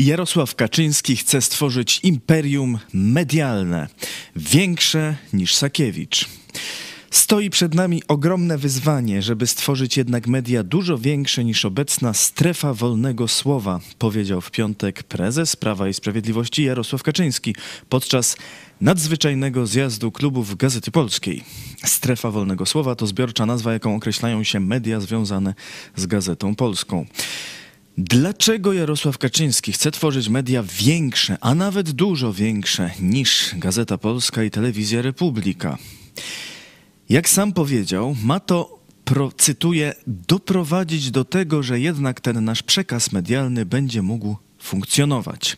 Jarosław Kaczyński chce stworzyć imperium medialne, większe niż Sakiewicz. Stoi przed nami ogromne wyzwanie, żeby stworzyć jednak media dużo większe niż obecna strefa wolnego słowa, powiedział w piątek prezes Prawa i Sprawiedliwości Jarosław Kaczyński podczas nadzwyczajnego zjazdu klubów Gazety Polskiej. Strefa wolnego słowa to zbiorcza nazwa, jaką określają się media związane z Gazetą Polską. Dlaczego Jarosław Kaczyński chce tworzyć media większe, a nawet dużo większe niż Gazeta Polska i Telewizja Republika? Jak sam powiedział, ma to, pro, cytuję, doprowadzić do tego, że jednak ten nasz przekaz medialny będzie mógł funkcjonować.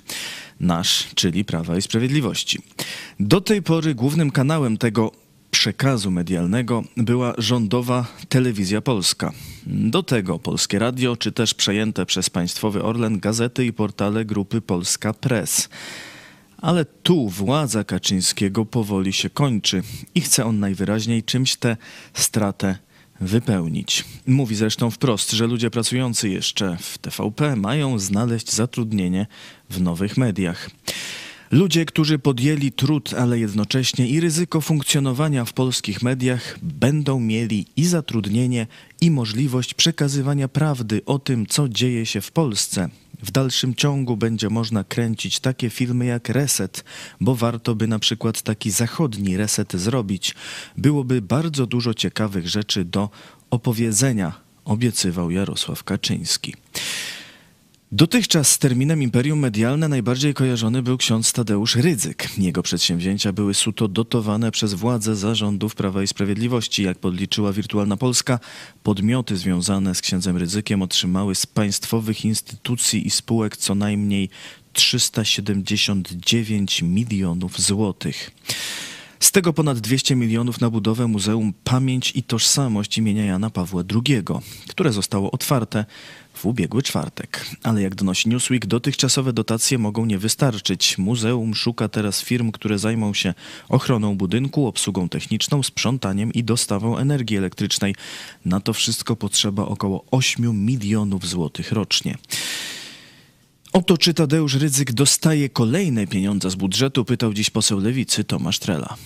Nasz, czyli Prawa i Sprawiedliwości. Do tej pory głównym kanałem tego przekazu medialnego była rządowa telewizja polska. Do tego polskie radio, czy też przejęte przez państwowy Orlen gazety i portale grupy Polska Press. Ale tu władza Kaczyńskiego powoli się kończy i chce on najwyraźniej czymś tę stratę wypełnić. Mówi zresztą wprost, że ludzie pracujący jeszcze w TVP mają znaleźć zatrudnienie w nowych mediach. Ludzie, którzy podjęli trud, ale jednocześnie i ryzyko funkcjonowania w polskich mediach, będą mieli i zatrudnienie, i możliwość przekazywania prawdy o tym, co dzieje się w Polsce. W dalszym ciągu będzie można kręcić takie filmy jak Reset, bo warto by na przykład taki zachodni reset zrobić. Byłoby bardzo dużo ciekawych rzeczy do opowiedzenia, obiecywał Jarosław Kaczyński. Dotychczas z terminem imperium medialne najbardziej kojarzony był ksiądz Tadeusz Rydzyk. Jego przedsięwzięcia były suto dotowane przez władze zarządów Prawa i Sprawiedliwości. Jak podliczyła Wirtualna Polska, podmioty związane z księdzem Rydzykiem otrzymały z państwowych instytucji i spółek co najmniej 379 milionów złotych. Z tego ponad 200 milionów na budowę Muzeum Pamięć i Tożsamość imienia Jana Pawła II, które zostało otwarte w ubiegły czwartek. Ale jak donosi Newsweek, dotychczasowe dotacje mogą nie wystarczyć. Muzeum szuka teraz firm, które zajmą się ochroną budynku, obsługą techniczną, sprzątaniem i dostawą energii elektrycznej. Na to wszystko potrzeba około 8 milionów złotych rocznie. Oto czy Tadeusz Rydzyk dostaje kolejne pieniądze z budżetu, pytał dziś poseł Lewicy Tomasz Trela.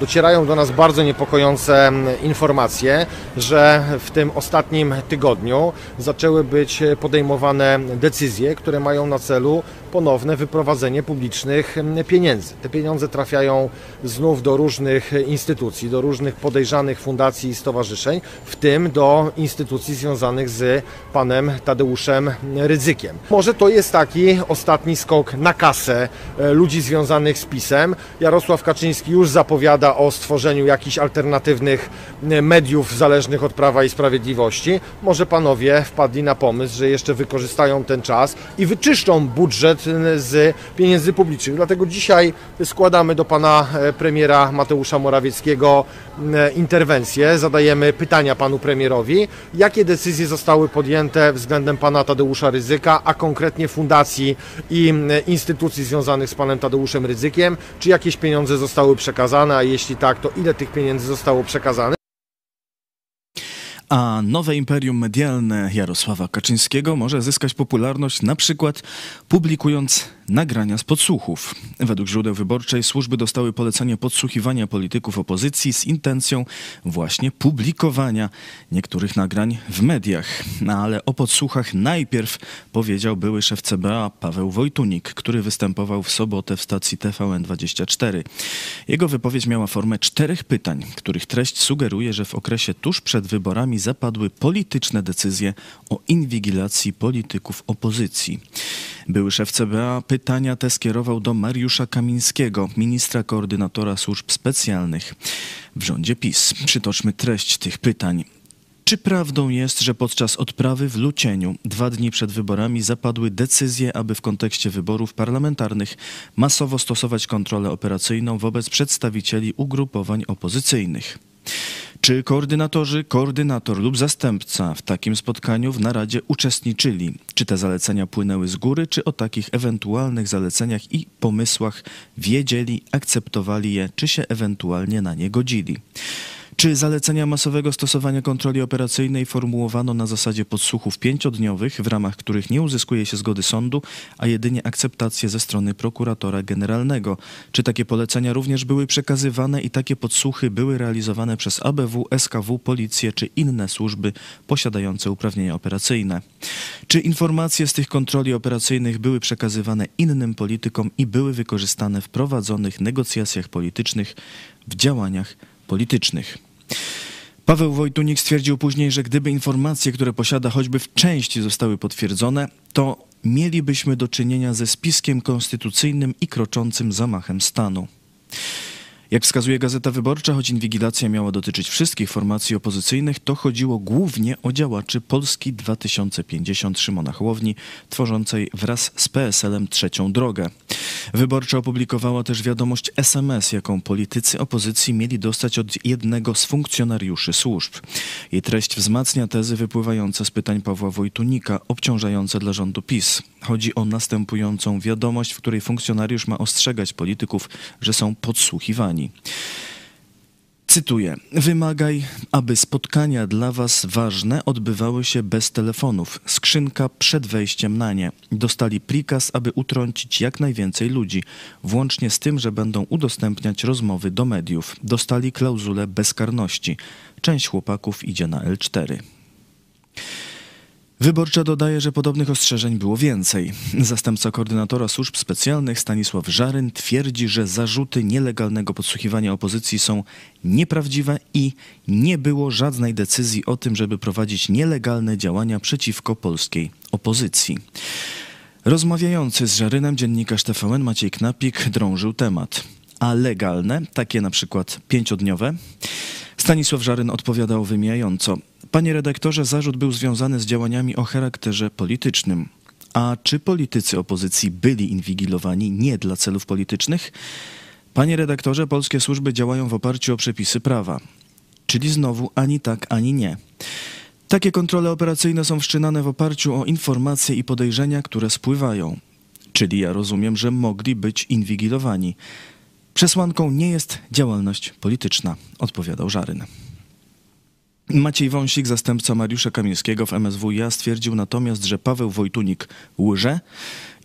Docierają do nas bardzo niepokojące informacje, że w tym ostatnim tygodniu zaczęły być podejmowane decyzje, które mają na celu ponowne wyprowadzenie publicznych pieniędzy. Te pieniądze trafiają znów do różnych instytucji, do różnych podejrzanych fundacji i stowarzyszeń, w tym do instytucji związanych z panem Tadeuszem Ryzykiem. Może to jest taki ostatni skok na kasę e, ludzi związanych z PiSem. Jarosław Kaczyński już zapowiada o stworzeniu jakichś alternatywnych mediów zależnych od Prawa i Sprawiedliwości. Może panowie wpadli na pomysł, że jeszcze wykorzystają ten czas i wyczyszczą budżet z pieniędzy publicznych. Dlatego dzisiaj składamy do pana e, premiera Mateusza Morawieckiego e, interwencję, zadajemy pytania panu premierowi, jakie decyzje zostały podjęte względem pana Tadeusza Ryzyka, a konkretnie fundacji i instytucji związanych z panem Tadeuszem Ryzykiem, czy jakieś pieniądze zostały przekazane, a jeśli tak, to ile tych pieniędzy zostało przekazane? A nowe imperium medialne Jarosława Kaczyńskiego może zyskać popularność na przykład publikując nagrania z podsłuchów. Według źródeł wyborczej służby dostały polecenie podsłuchiwania polityków opozycji z intencją właśnie publikowania niektórych nagrań w mediach. No, ale o podsłuchach najpierw powiedział były szef CBA Paweł Wojtunik, który występował w sobotę w stacji TVN24. Jego wypowiedź miała formę czterech pytań, których treść sugeruje, że w okresie tuż przed wyborami zapadły polityczne decyzje o inwigilacji polityków opozycji. Były szef CBA pytania te skierował do Mariusza Kamińskiego, ministra koordynatora służb specjalnych w rządzie PiS. Przytoczmy treść tych pytań. Czy prawdą jest, że podczas odprawy w Lucieniu, dwa dni przed wyborami, zapadły decyzje, aby w kontekście wyborów parlamentarnych masowo stosować kontrolę operacyjną wobec przedstawicieli ugrupowań opozycyjnych? Czy koordynatorzy, koordynator lub zastępca w takim spotkaniu w naradzie uczestniczyli? Czy te zalecenia płynęły z góry, czy o takich ewentualnych zaleceniach i pomysłach wiedzieli, akceptowali je, czy się ewentualnie na nie godzili? Czy zalecenia masowego stosowania kontroli operacyjnej formułowano na zasadzie podsłuchów pięciodniowych, w ramach których nie uzyskuje się zgody sądu, a jedynie akceptację ze strony prokuratora generalnego? Czy takie polecenia również były przekazywane i takie podsłuchy były realizowane przez ABW, SKW, policję czy inne służby posiadające uprawnienia operacyjne? Czy informacje z tych kontroli operacyjnych były przekazywane innym politykom i były wykorzystane w prowadzonych negocjacjach politycznych, w działaniach politycznych? Paweł Wojtunik stwierdził później, że gdyby informacje, które posiada choćby w części zostały potwierdzone, to mielibyśmy do czynienia ze spiskiem konstytucyjnym i kroczącym zamachem stanu. Jak wskazuje Gazeta Wyborcza, choć inwigilacja miała dotyczyć wszystkich formacji opozycyjnych, to chodziło głównie o działaczy Polski 2050 Szymona Hołowni, tworzącej wraz z PSL-em trzecią drogę. Wyborcza opublikowała też wiadomość SMS, jaką politycy opozycji mieli dostać od jednego z funkcjonariuszy służb. Jej treść wzmacnia tezy wypływające z pytań Pawła Wojtunika, obciążające dla rządu PiS. Chodzi o następującą wiadomość, w której funkcjonariusz ma ostrzegać polityków, że są podsłuchiwani. Cytuję: Wymagaj, aby spotkania dla Was ważne odbywały się bez telefonów. Skrzynka przed wejściem na nie. Dostali prikaz, aby utrącić jak najwięcej ludzi, włącznie z tym, że będą udostępniać rozmowy do mediów. Dostali klauzulę bezkarności. Część chłopaków idzie na L4. Wyborcza dodaje, że podobnych ostrzeżeń było więcej. Zastępca koordynatora służb specjalnych Stanisław Żaryn twierdzi, że zarzuty nielegalnego podsłuchiwania opozycji są nieprawdziwe i nie było żadnej decyzji o tym, żeby prowadzić nielegalne działania przeciwko polskiej opozycji. Rozmawiający z Żarynem dziennikarz TVN Maciej Knapik drążył temat. A legalne, takie na przykład pięciodniowe? Stanisław Żaryn odpowiadał wymijająco. Panie redaktorze, zarzut był związany z działaniami o charakterze politycznym. A czy politycy opozycji byli inwigilowani nie dla celów politycznych? Panie redaktorze, polskie służby działają w oparciu o przepisy prawa. Czyli znowu ani tak, ani nie. Takie kontrole operacyjne są wszczynane w oparciu o informacje i podejrzenia, które spływają. Czyli ja rozumiem, że mogli być inwigilowani. Przesłanką nie jest działalność polityczna, odpowiadał Żaryn. Maciej Wąsik, zastępca Mariusza Kamińskiego w MSWiA, stwierdził natomiast, że Paweł Wojtunik łże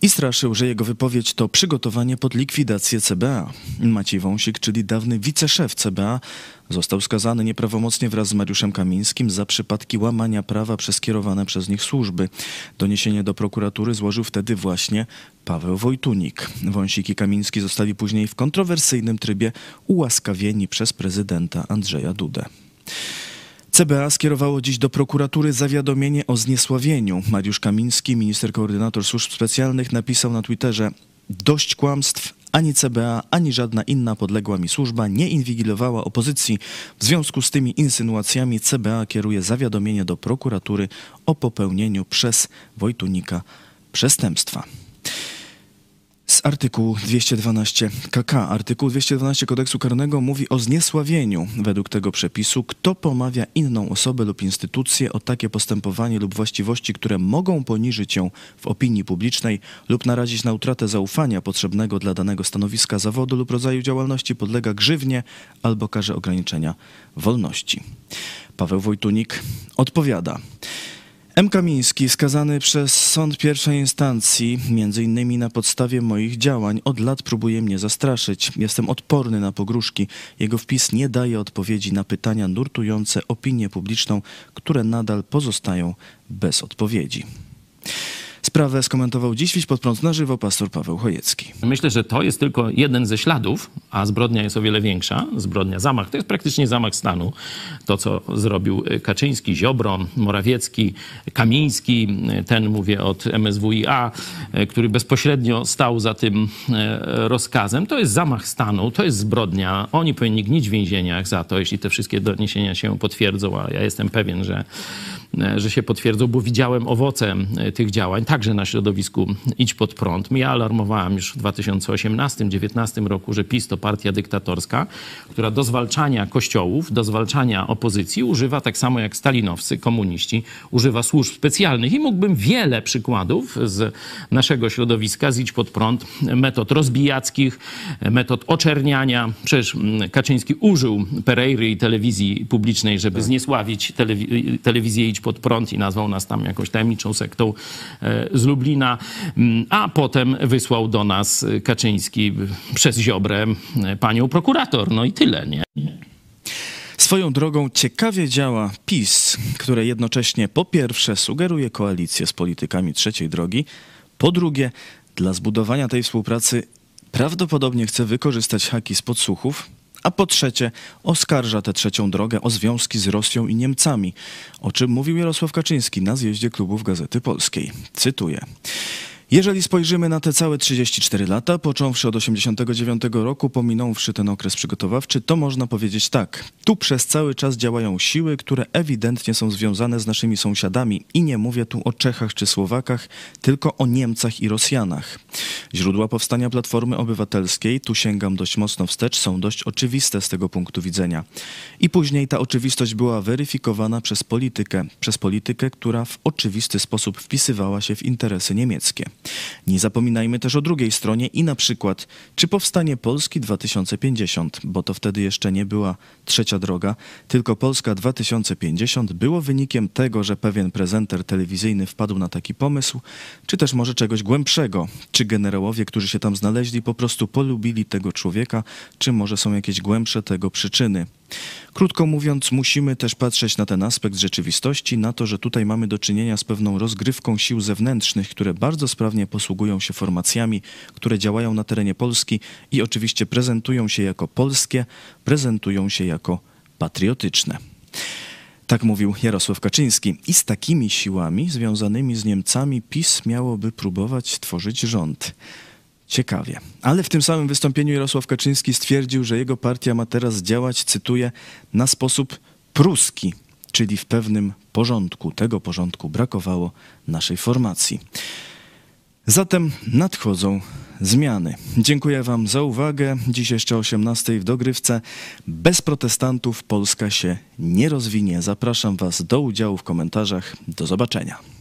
i straszył, że jego wypowiedź to przygotowanie pod likwidację CBA. Maciej Wąsik, czyli dawny wiceszef CBA, został skazany nieprawomocnie wraz z Mariuszem Kamińskim za przypadki łamania prawa przez kierowane przez nich służby. Doniesienie do prokuratury złożył wtedy właśnie Paweł Wojtunik. Wąsik i Kamiński zostali później w kontrowersyjnym trybie ułaskawieni przez prezydenta Andrzeja Dudę. CBA skierowało dziś do prokuratury zawiadomienie o zniesławieniu. Mariusz Kamiński, minister koordynator służb specjalnych, napisał na Twitterze: Dość kłamstw. Ani CBA, ani żadna inna podległa mi służba nie inwigilowała opozycji. W związku z tymi insynuacjami CBA kieruje zawiadomienie do prokuratury o popełnieniu przez Wojtunika przestępstwa z artykułu 212 KK. Artykuł 212 kodeksu karnego mówi o zniesławieniu. Według tego przepisu, kto pomawia inną osobę lub instytucję o takie postępowanie lub właściwości, które mogą poniżyć ją w opinii publicznej lub narazić na utratę zaufania potrzebnego dla danego stanowiska zawodu lub rodzaju działalności, podlega grzywnie albo karze ograniczenia wolności. Paweł Wojtunik odpowiada. M. Kamiński, skazany przez sąd pierwszej instancji, między innymi na podstawie moich działań, od lat próbuje mnie zastraszyć. Jestem odporny na pogróżki. Jego wpis nie daje odpowiedzi na pytania nurtujące opinię publiczną, które nadal pozostają bez odpowiedzi. Sprawę skomentował dziś pod prąd na żywo pastor Paweł Chojecki. Myślę, że to jest tylko jeden ze śladów, a zbrodnia jest o wiele większa. Zbrodnia, zamach, to jest praktycznie zamach stanu. To, co zrobił Kaczyński, Ziobro, Morawiecki, Kamiński, ten mówię od MSWiA, który bezpośrednio stał za tym e, rozkazem. To jest zamach stanu, to jest zbrodnia. Oni powinni gnić w więzieniach za to, jeśli te wszystkie doniesienia się potwierdzą, a ja jestem pewien, że, e, że się potwierdzą, bo widziałem owoce e, tych działań także na środowisku Idź Pod Prąd. Ja alarmowałem już w 2018-2019 roku, że PiS to partia dyktatorska, która do zwalczania kościołów, do zwalczania opozycji używa tak samo jak stalinowcy, komuniści, używa służb specjalnych. I mógłbym wiele przykładów z naszego środowiska, z Idź Pod Prąd, metod rozbijackich, metod oczerniania. Przecież mm, Kaczyński użył Pereiry i telewizji publicznej, żeby zniesławić telewi- telewizję Idź Pod Prąd i nazwał nas tam jakąś tajemniczą sektą e, z Lublina, Mm, a potem wysłał do nas e, Kaczyński przez Ziobrę e, panią prokurator. No i tyle, nie? Swoją drogą ciekawie działa PiS, które jednocześnie po pierwsze sugeruje koalicję z politykami trzeciej drogi, po drugie dla zbudowania tej współpracy prawdopodobnie chce wykorzystać haki z podsłuchów, a po trzecie oskarża tę trzecią drogę o związki z Rosją i Niemcami, o czym mówił Jarosław Kaczyński na zjeździe klubów Gazety Polskiej. Cytuję. Jeżeli spojrzymy na te całe 34 lata, począwszy od 89 roku, pominąwszy ten okres przygotowawczy, to można powiedzieć tak. Tu przez cały czas działają siły, które ewidentnie są związane z naszymi sąsiadami i nie mówię tu o Czechach czy Słowakach, tylko o Niemcach i Rosjanach. Źródła powstania Platformy Obywatelskiej, tu sięgam dość mocno wstecz, są dość oczywiste z tego punktu widzenia. I później ta oczywistość była weryfikowana przez politykę, przez politykę, która w oczywisty sposób wpisywała się w interesy niemieckie. Nie zapominajmy też o drugiej stronie i na przykład, czy powstanie Polski 2050, bo to wtedy jeszcze nie była trzecia droga, tylko Polska 2050 było wynikiem tego, że pewien prezenter telewizyjny wpadł na taki pomysł, czy też może czegoś głębszego, czy generałowie, którzy się tam znaleźli, po prostu polubili tego człowieka, czy może są jakieś głębsze tego przyczyny. Krótko mówiąc, musimy też patrzeć na ten aspekt rzeczywistości, na to, że tutaj mamy do czynienia z pewną rozgrywką sił zewnętrznych, które bardzo sprawnie posługują się formacjami, które działają na terenie Polski i oczywiście prezentują się jako polskie, prezentują się jako patriotyczne. Tak mówił Jarosław Kaczyński. I z takimi siłami związanymi z Niemcami PiS miałoby próbować tworzyć rząd. Ciekawie. Ale w tym samym wystąpieniu Jarosław Kaczyński stwierdził, że jego partia ma teraz działać, cytuję, na sposób pruski, czyli w pewnym porządku. Tego porządku brakowało naszej formacji. Zatem nadchodzą zmiany. Dziękuję Wam za uwagę. Dziś jeszcze o 18 w dogrywce. Bez protestantów Polska się nie rozwinie. Zapraszam Was do udziału w komentarzach. Do zobaczenia.